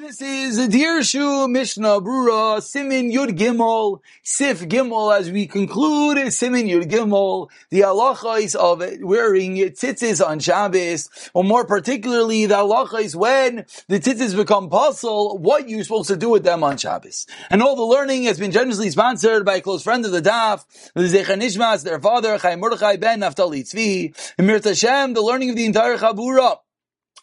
This is a Dirshu Mishnah Brura Simin Yud Gimel Sif Gimel as we conclude Simin Yud Gimel the halachas of wearing tzitzis on Shabbos or more particularly the halachas when the tzitzis become pasul what you're supposed to do with them on Shabbos. And all the learning has been generously sponsored by a close friend of the Daf the Zechanishmas their father Chaim Mordechai ben Naftali Tzvi Emir Tashem the learning of the entire Chabura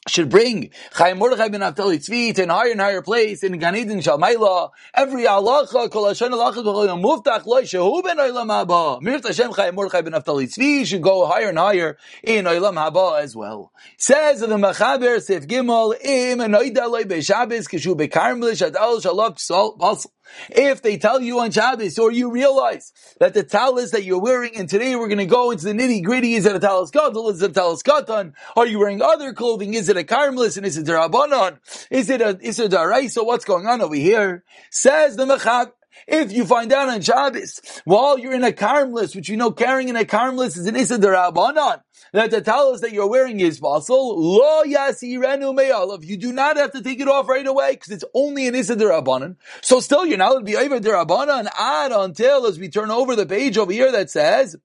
should bring Chaim Mordechai ben Naftali Tzvi to an higher and higher place in Gan Eden Shalmaila. Every halacha, kol Hashem halacha, kol muftach loy shehu ben olam haba. Mirt Hashem Chaim Mordechai ben Naftali Tzvi should go higher and higher in olam haba as well. Says the Machaber Sif Gimel im and oida loy beShabbos kishu bekarmelish adal shalom salt basel. If they tell you on Shabbos, or you realize that the talis that you're wearing, and today we're going to go into the nitty gritty, is it a talis gadol, is it a talis katan? Are you wearing other clothing? Is it a karmelis, and is it a rabbanon? Is it a, is it a So what's going on over here? Says the mechab, if you find out on Shabbos, while you're in a karmelis, which you know carrying in a karmelis is an Issa Rabbanon, that the talis that you're wearing is pasul, lo yasirenu me'alav. You do not have to take it off right away because it's only an Issa Rabbanon. So still you're not going to be over Rabbanon ad until as we turn over the page over here that says,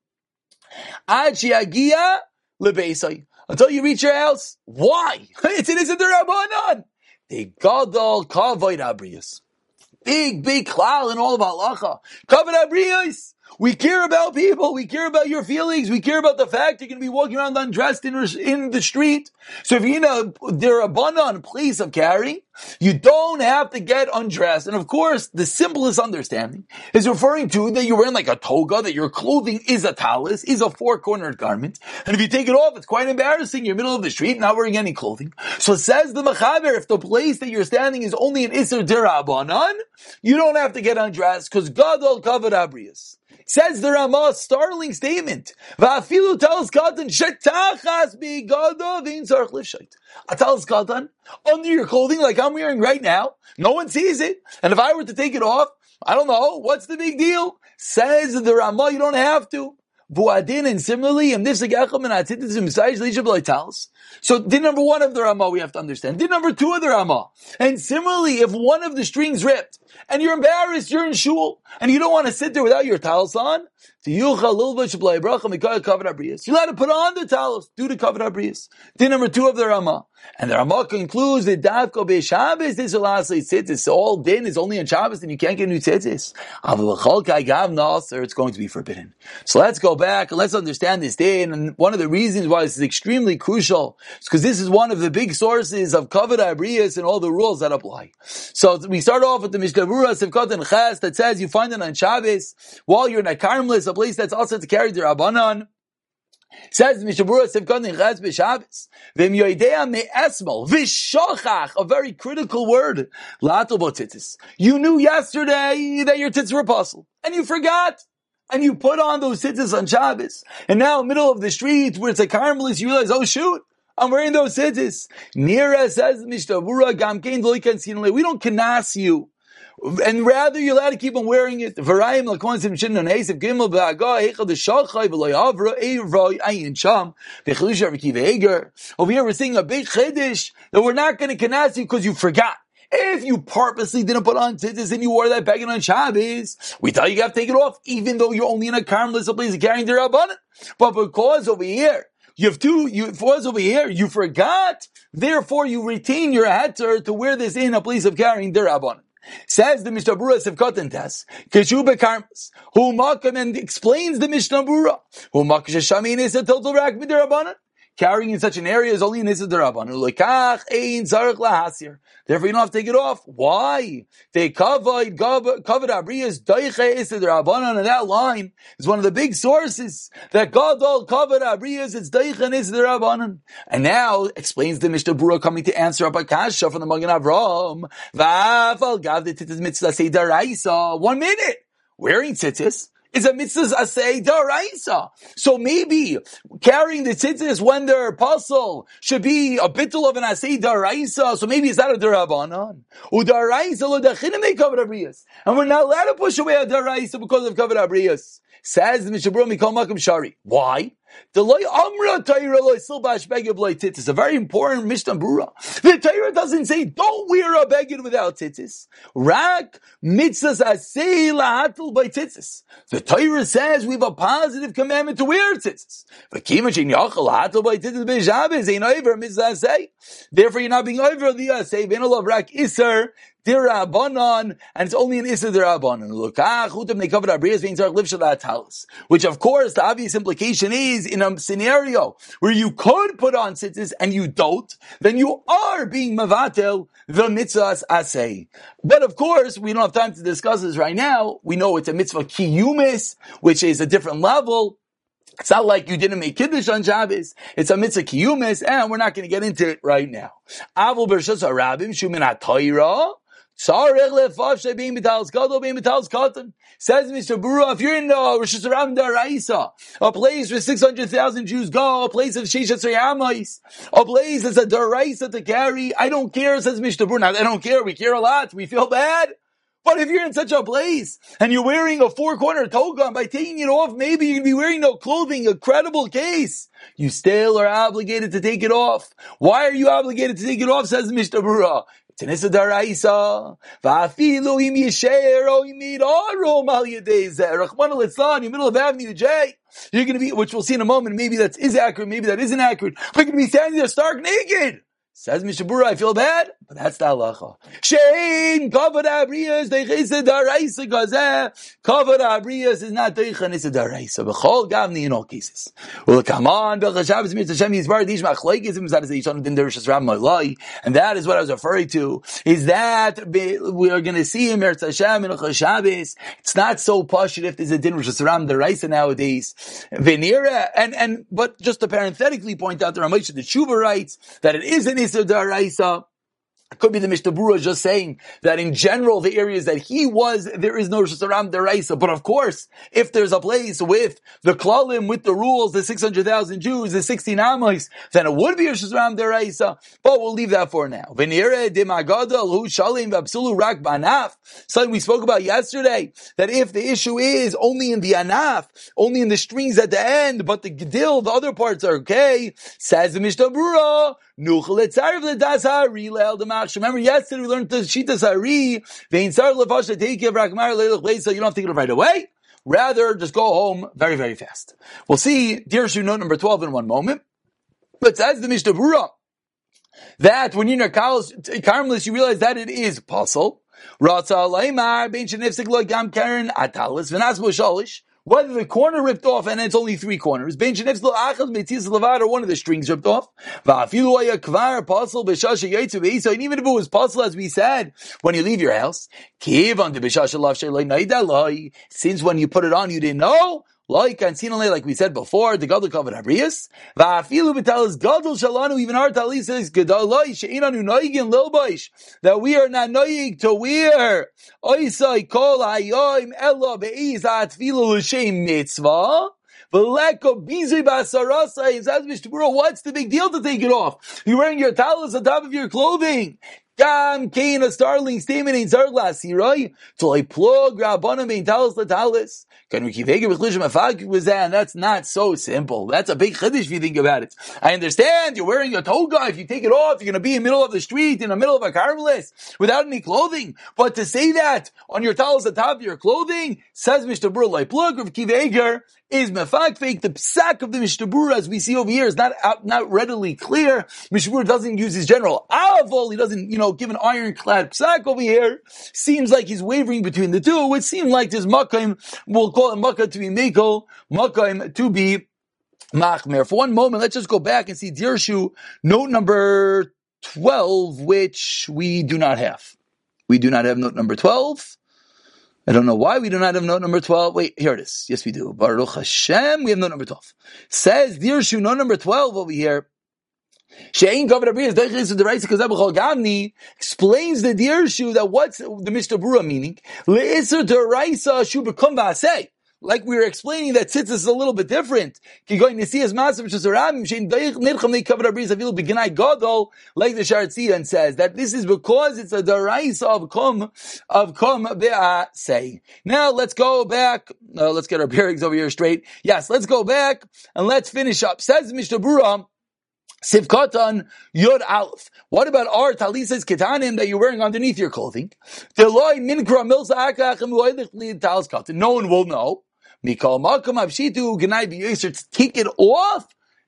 ad shiagia lebeisai. Until you reach your house. Why? It's an Issa Rabbanon. The gadol kavoid abrius. Big, big klal in all of halacha. Covered abriyos. We care about people. We care about your feelings. We care about the fact you're going to be walking around undressed in, in the street. So if you know they're a on place of carrying, you don't have to get undressed. And of course, the simplest understanding is referring to that you're wearing like a toga, that your clothing is a talis, is a four-cornered garment. And if you take it off, it's quite embarrassing. You're in the middle of the street, not wearing any clothing. So says the Machaber, if the place that you're standing is only an Isser Dirabanan, you don't have to get undressed because God will cover Abrius. Says the Ramah, startling statement. Va'afilu tells Katan, shetachas bigado v'in tzarech lifshait. I tells Katan, under your clothing like I'm wearing right now, no one sees it. And if I were to take it off, I don't know, what's the big deal? Says the Ramah, you don't have to. Buadin and similarly, and this So din number one of the Ramah we have to understand. Din number two of the Ramah. And similarly, if one of the strings ripped, and you're embarrassed, you're in shul, and you don't want to sit there without your talis on, you allowed to put on the talis, do the covered abrius. Din number two of the Ramah. And the Ramah concludes that Davko be Shabbos, lastly tzitzis. All din is only on Shabbos and you can't get new tzitzis. It's going to be forbidden. So let's go back and let's understand this din. And one of the reasons why this is extremely crucial is because this is one of the big sources of covered abrius and all the rules that apply. So we start off with the Mishnah Berurah Sivkot and Ches that says you find it on Shabbos while you're in a karmelis, a place that's also to carry the Rabbanon. Says Mishabura Sivkon in Chaz B'Shabbos. V'im yoidea me'esmol. V'shochach. A very critical word. Lato tzitzis. You knew yesterday that your tits were apostle. And you forgot. And you put on those tzitzis on Shabbos. And now, middle of the street, where it's a Carmelis, you realize, oh shoot, I'm wearing those tzitzis. Nira says Mishabura Gamkein We don't kenas you and rather you're allowed to keep on wearing it. Varayim lakonsim shin on Esav Gimel ba'agah hechad the shalchay v'loy eivroy ayin sham v'chilish avikiv eger. Over here we're seeing a big chiddush that we're not going to you because you forgot. If you purposely didn't put on tzitzis and you wore that bagging on Shabbos, we tell you have to take it off, even though you're only in a karmelis place of carrying the rabbanon. But because over here, you have two, you, was over here, you forgot, therefore you retain your heter to wear this in a place of carrying the rabbanon. Says the Mishnah Brura Sivkotin Tes, Keshu Bekarmas, who Makam and explains the Mishnah Brura, who Makash Shamin is a total rak midirabbanan carrying in such an area is only an Issa Daraban. Therefore, you don't have to take it off. Why? They covered, covered Abriya's Daiche Issa Darabanan, and that line is one of the big sources that God all covered Abriya's, it's Daiche and Issa Darabanan. And now, explains the Mishnah Bura coming to answer up a kasha from the Magen Avram. One minute. Wearing tzitzis is a mitzvah asay daraisa. So maybe carrying the tzitzis when they're pasul should be a bittul of an asay daraisa. So maybe it's not a darabanan. Udaraisa lo dachina may cover abriyas. And we're not allowed to push away a daraisa because of covered abriyas. Says the Mishabura Mikol Makam Shari. Why? Tzitzis. A very important Mishnah Brura. The Torah doesn't say don't wear a beged without tzitzis. Rak mitzvahs asay lahatul by tzitzis. The Torah says we have a positive commandment to wear asay. Therefore you're not being over the asay. V'enolav rak iser Dirabanan, and it's only an Issa Dirabanan. Which of course, the obvious implication is in a scenario where you could put on tzitzis and you don't, then you are being Mavatel, the mitzvahs asay. But of course, we don't have time to discuss this right now. We know it's a mitzvah kiyumis, which is a different level. It's not like you didn't make kiddush on Shabbos. It's a mitzvah kiyumis, and we're not going to get into it right now. Avul b'rshus harabim shumin Says Mr. Bura, if you're in uh, Rosh Hashanah a place where 600,000 Jews go, a place of Shishat Yamais, a place that's a Daraisa to carry, I don't care, says Mr. Bura. Now, I don't care, we care a lot, we feel bad. But if you're in such a place and you're wearing a four corner toga, by taking it off, maybe you can be wearing no clothing, a credible case. You still are obligated to take it off. Why are you obligated to take it off, says Mr. Bura? Tenisa daraisa, va'afilu im yisher o imid aro mal yedezeh. Rachmana litzlan, in middle of Avenue J. You're going to be, which we'll see in a moment, maybe that is accurate, maybe that isn't accurate. We're going to be standing there stark naked. Says Mishabura, I feel bad, but that's the halacha. Shein kavod abriyas deichese daraisa gazeh. Kavod abriyas is not deichan is a daraisa. B'chol gavni in all cases. Well, come on, b'chol Shabbos mitzvah Shem yizbar dish machlekes im zad zayishon din derishas ram malai. And that is what I was referring to. Is that we are going to see in Eretz Hashem in Shabbos. It's not so pashut if there's a din rishas ram daraisa nowadays. Venira and and but just to parenthetically point out the Ramesh the Tshuva writes that it is an Yisr Daraisa. It could be the Mishnah just saying that in general, the areas that he was, there is no Shasaram Deraisa. But of course, if there's a place with the Klalim, with the rules, the 600,000 Jews, the 16 Amos, then it would be a Shasaram Deraisa. But we'll leave that for now. Something we spoke about yesterday, that if the issue is only in the Anaf, only in the strings at the end, but the Gdil, the other parts are okay, says the Mishnah Brura, Remember yesterday we learned the Shita Sari, Vein Sar Levasha Teiki of Rakmar so you don't have to take it right away. Rather, just go home very, very fast. We'll see Dear note number 12 in one moment. But says the Mishnah Brura, that when you're in a Carmelis, you realize that it is pasul. Ratza Laimar, Ben Shenifsik Lo Gam Karen Atalis, Shalish whether the corner ripped off and it's only three corners, ben or one of the strings ripped off, and even if it was possible, as we said, when you leave your house, Kiv on the Beshasha Lav since when you put it on, you didn't know, like like we said before, the gadol covered abrius. Va'afilu b'talis gadol shalanu. Even our talis says gadolai she'inanu noigin lilbaish that we are not noig to wear. Oisai kol hayoim elo be'iz atfilu l'shem mitzvah. What's the big deal to take it off? You're wearing your talis on top of your clothing. Gam kain a starling statement in zarglas hirai till I plug rabbanim in talis la talis. Can we keep with lishim was that? And that's not so simple. That's a big chiddush if you think about it. I understand you're wearing a toga. If you take it off, you're going to be in the middle of the street, in the middle of a carmelis, without any clothing. But to say that on your talis the top of your clothing says. Burr like plug of kiveger is mefakfik. The psak of the Mishnah as we see over here, is not not readily clear. Mishnah doesn't use his general avol. He doesn't, you know, give an ironclad psak over here. Seems like he's wavering between the two. It would seem like this makim, we'll call it makkah to be mako, makim to be machmer. For one moment, let's just go back and see Dirshu, note number 12, which we do not have. We do not have note number 12. I don't know why we do not have note number 12. Wait, here it is. Yes, we do. Baruch Hashem, we have note number 12. Says Dirshu, note number 12 over here. Shein covered Abriyas Deichis the Raisa Kazabachol Gamni explains the Dirshu that what's the Mishnah Brura meaning? Le'isr Deraisa Shu Bekum V'asei. like we were explaining that tzitzis is a little bit different. Like the Shaar HaTziyun says that this is because it's a darais of kum of kum say. Now let's go back. Uh, let's get our bearings over here straight. Yes, let's go back and let's finish up. Says Mishnah. Sivkatan Yod Aleph. What about our talisas ketanim that you're wearing underneath your clothing? No one will know. Take it off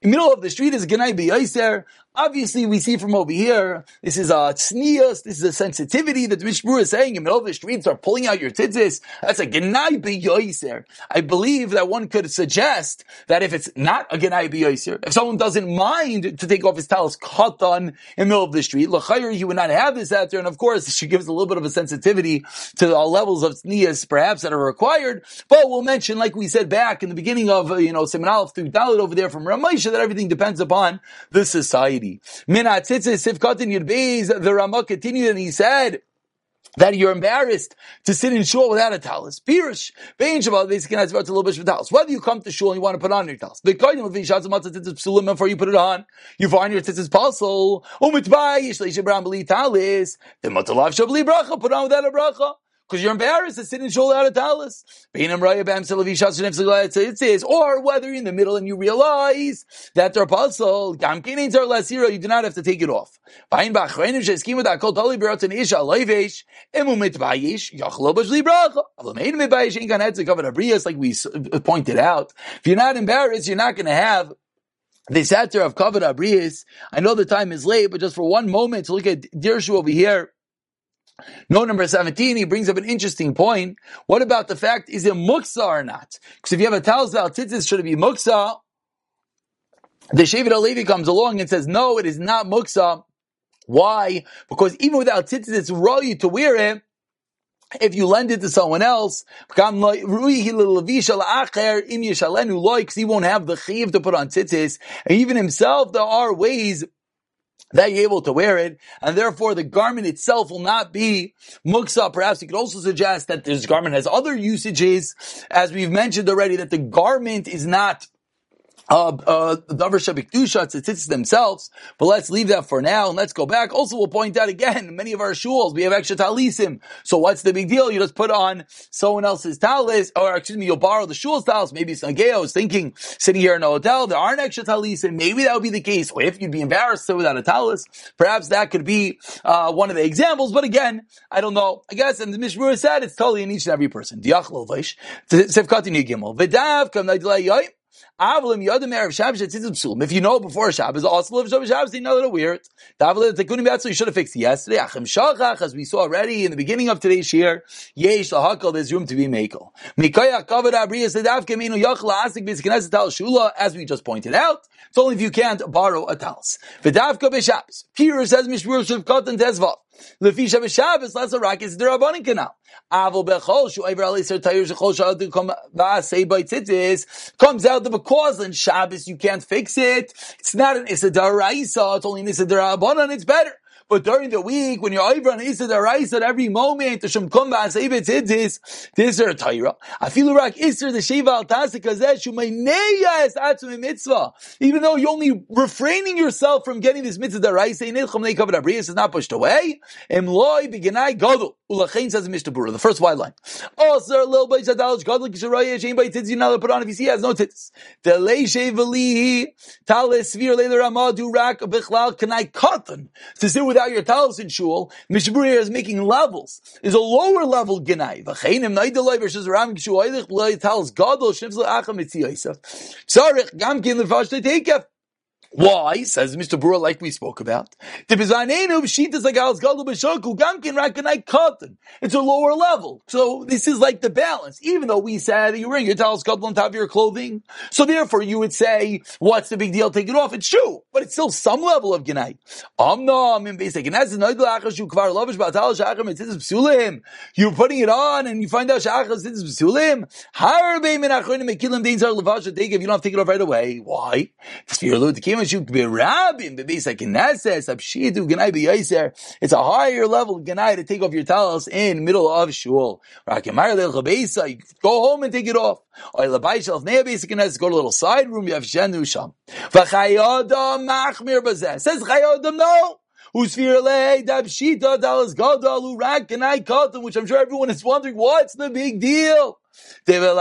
middle of the street is a Ganai B'Yaiser. Obviously, we see from over here, this is a tznius, this is a sensitivity that the Mishmur is saying, in the middle of the street, start pulling out your tzitzis. That's a Ganai B'Yaiser. I believe that one could suggest that if it's not a Ganai B'Yaiser, if someone doesn't mind to take off his talis katan in the middle of the street, l'chayr, he would not have this out and of course, she gives a little bit of a sensitivity to the levels of tznius, perhaps, that are required, but we'll mention, like we said back in the beginning of, you know, Simon Aleph through Dalit over there from Ramesha, that everything depends upon the society. Tzitzis sifkatin yudbeis, the Ramah continued and he said, that you're embarrassed to sit in shul without a talis. Pirish, bein shabbat, basically, it's about a little bit of talis. Whether you come to shul and you want to put on your talis, the kodim of vishatz matzah tzitzis psulim, before you put it on, you find your tzitzis pasul, umitbay, yishlei shibram b'li talis, the matalav shabli bracha, put on without a bracha because you're embarrassed to sit in shul out of talis. Or whether you're in the middle and you realize that they're pasul, you do not have to take it off. Like we uh, pointed out, if you're not embarrassed, you're not going to have the satir of kavod abriyas. I know the time is late, but just for one moment to look at Dirshu over here. No, number 17, he brings up an interesting point. What about the fact, is it muksa or not? Because if you have a talzal tzitzis, should it be muksa? The Shevet HaLevi comes along and says, no, it is not muksa. Why? Because even without tzitzis, it's you to wear it. If you lend it to someone else, because he won't have the chiv to put on tzitzis, and even himself, there are ways that you're able to wear it, and therefore the garment itself will not be muksa. Perhaps you could also suggest that this garment has other usages, as we've mentioned already, that the garment is not uh, uh, themselves, but let's leave that for now and let's go back. Also, we'll point out again, many of our shuls, we have extra talisim. So what's the big deal? You just put on someone else's talis, or excuse me, you'll borrow the shul's talis. Maybe Sangeo is thinking, sitting here in a hotel, there aren't extra talisim. Maybe that would be the case. Or if you'd be embarrassed without a talis, perhaps that could be, uh, one of the examples. But again, I don't know. I guess, and the Mishmur said it's totally in each and every person. If you know before Shabbos, also of Shabbos, you know that Tekunim Yatzul, you should have fixed yesterday. As we saw already in the beginning of today's year, Yesh Lahakal, there's room to be Makel. As we just pointed out. It's only if you can't borrow a talis. V'davka b'Shabbos. Peter says Mishmur Shivkot and Tezvav. Lefi Shabbos that's a rock is the Rabbanin canal. Avol bechol shu over aliser tayir shechol shadu come say by tzitzis comes out of a cause and Shabbos you can't fix it. It's not an Issa Daraisa, it's only an Darabanan, it's better. But during the week, when you're over on Issa Daraisa at every moment, the Shem Kumba Seibet Hiddis, this is a Taira. I feel like Issa the Sheva Al Shumaineya is Atzum Mitzvah. Even though you're only refraining yourself from getting this Mitzvah Daraisa, Nilcham Nei Kavod Abriyas is not pushed away. Emloi Beginai Godel. Ulachain says Mishnah Berurah, the first white line. Oh, also, little bit Shadal Godel Kisharaya, Shein by Titz, you're not put on if you see he has no tits. The Leishe Talis Svir Leila Ramadu Rak Bichlal Kanai Katan. To sit without your talis in shul, Mishburir is making levels. Is a lower level genai. V'cheinim naideloi versus ram kshu oilich b'loi talis gadol shivzle acham mitziyaisa. Tzarech gamkin lefash teikef. Why? Says Mr. Brewer, like we spoke about. It's a lower level. So this is like the balance. Even though we said you ring your talis gadol on top of your clothing, so therefore you would say, what's the big deal? Take it off. It's true, but it's still some level of genai. You're putting it on and you find out shachas. If you don't have to take it off right away, why? It's a higher level ganai to take off your talis in middle of shul. Go home and take it off. Go to a little side room. You have shenu sham. Says Chayodam, no. Usfirle dabshita dalas gadalu rak and I caught them, which I'm sure everyone is wondering, what's the big deal? People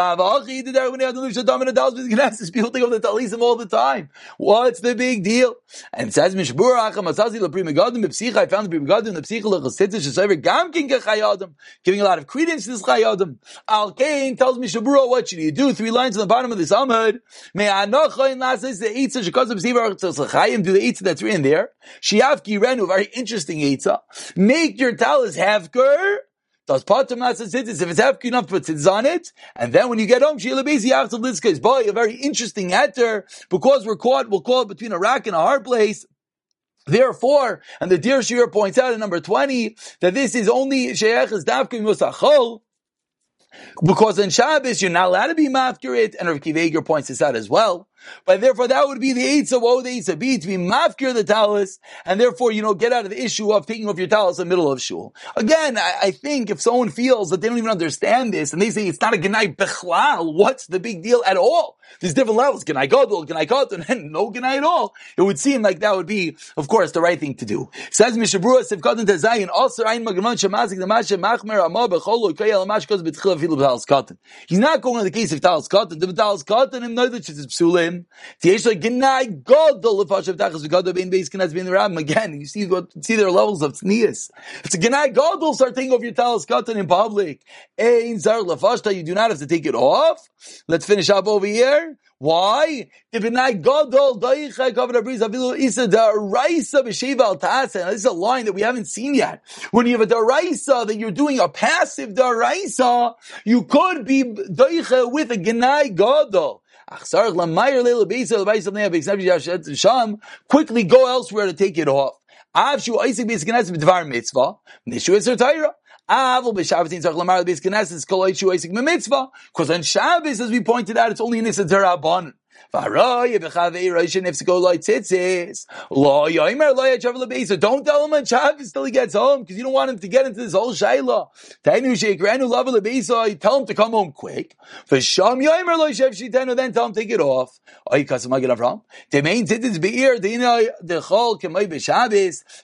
think of the talisim all the time. What's the big deal? And it says, Mishbur Acham Asazi Lepri Megadim, Bepsicha, I found the Pri Megadim, the Psicha Lechasitzah, Shesaver Gamkin Kechayadim, giving a lot of credence to this Chayadim. Al Kain tells Mishabura, what should you do? Three lines on the bottom of this Amud. May Anocha in last is the Eitzah, Shekaz of Sivar Chayim, do the Eitzah that's written there. Shiavki Renu, very interesting Eitzah. Make your talis Havker, does patum nasa tzitzis if it's half enough put tzitzis on it, and then when you get home, sheila bezi after liska is boy a very interesting heter because we're caught we'll call it between a rack and a hard place. Therefore, and the Dirshu points out in number 20 that this is only Sheikh is Musachol, because in Shabbos you're not allowed to be mafkirit, and Rav Kiveger points this out as well. But therefore, that would be the Eitzah. What would the Eitzah be? To be mafkir the talis, and therefore, you know, get out of the issue of taking off your talis in the middle of shul. Again, I, I, think if someone feels that they don't even understand this, and they say it's not a genai bechlal, what's the big deal at all? There's different levels. Genai gadol, genai gadol, and no genai at all. It would seem like that would be, of course, the right thing to do. Says Mishabura Sivkatan Tezayin, also Ayin Magamon Shemazik the Masha Machmer Amah Becholo Koyel Amash Koz Betchila Filu B'Talis Katan. He's not going on the case of Talis Katan. The B'Talis Katan know that it's psulim him. Again, you see what see their levels of tznius. It's a genai gadol. Start taking off your talis katan in public. Ein zar lefashta. You do not have to take it off. Let's finish up over here. Why? This is a line that we haven't seen yet. When you have a daraisa that you're doing a passive daraisa, you could be with a genai gadol. Quickly go elsewhere to take it off. Because on Shabbos, as we pointed out, it's only in Eser Torah don't tell him on Shabbos till he gets home because you don't want him to get into this whole shayla. Tell him to come home quick. Then tell him take it off. If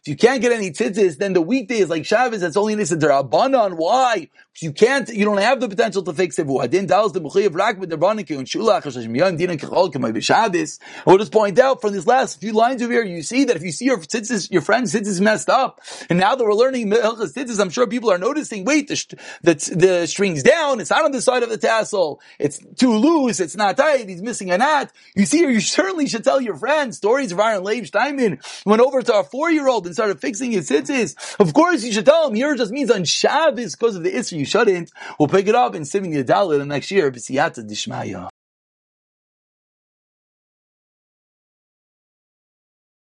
you can't get any tzitzis, then the weekday is like Shabbos. That's only this drabanan. Why? You can't. You don't have the potential to fix it. Adin dal's the mechayev rak with the rabbanic and shulach kechol kemay b'Shabbos. I will just point out from these last few lines over here, you see that if you see your tzitzis, your friend's tzitzis messed up, and now that we're learning hilchas tzitzis, I'm sure people are noticing. Wait, the, the the strings down. It's not on the side of the tassel. It's too loose. It's not tight. He's missing a knot. You see you certainly should tell your friends stories of Aaron Leib Steinman went over to our four-year-old and started fixing his tzitzis. Of course, you should tell him. Here just means on Shabbos because of the Isra shouldn't. We'll pick it up in Yadal the next year. B'siyata Dishmaya.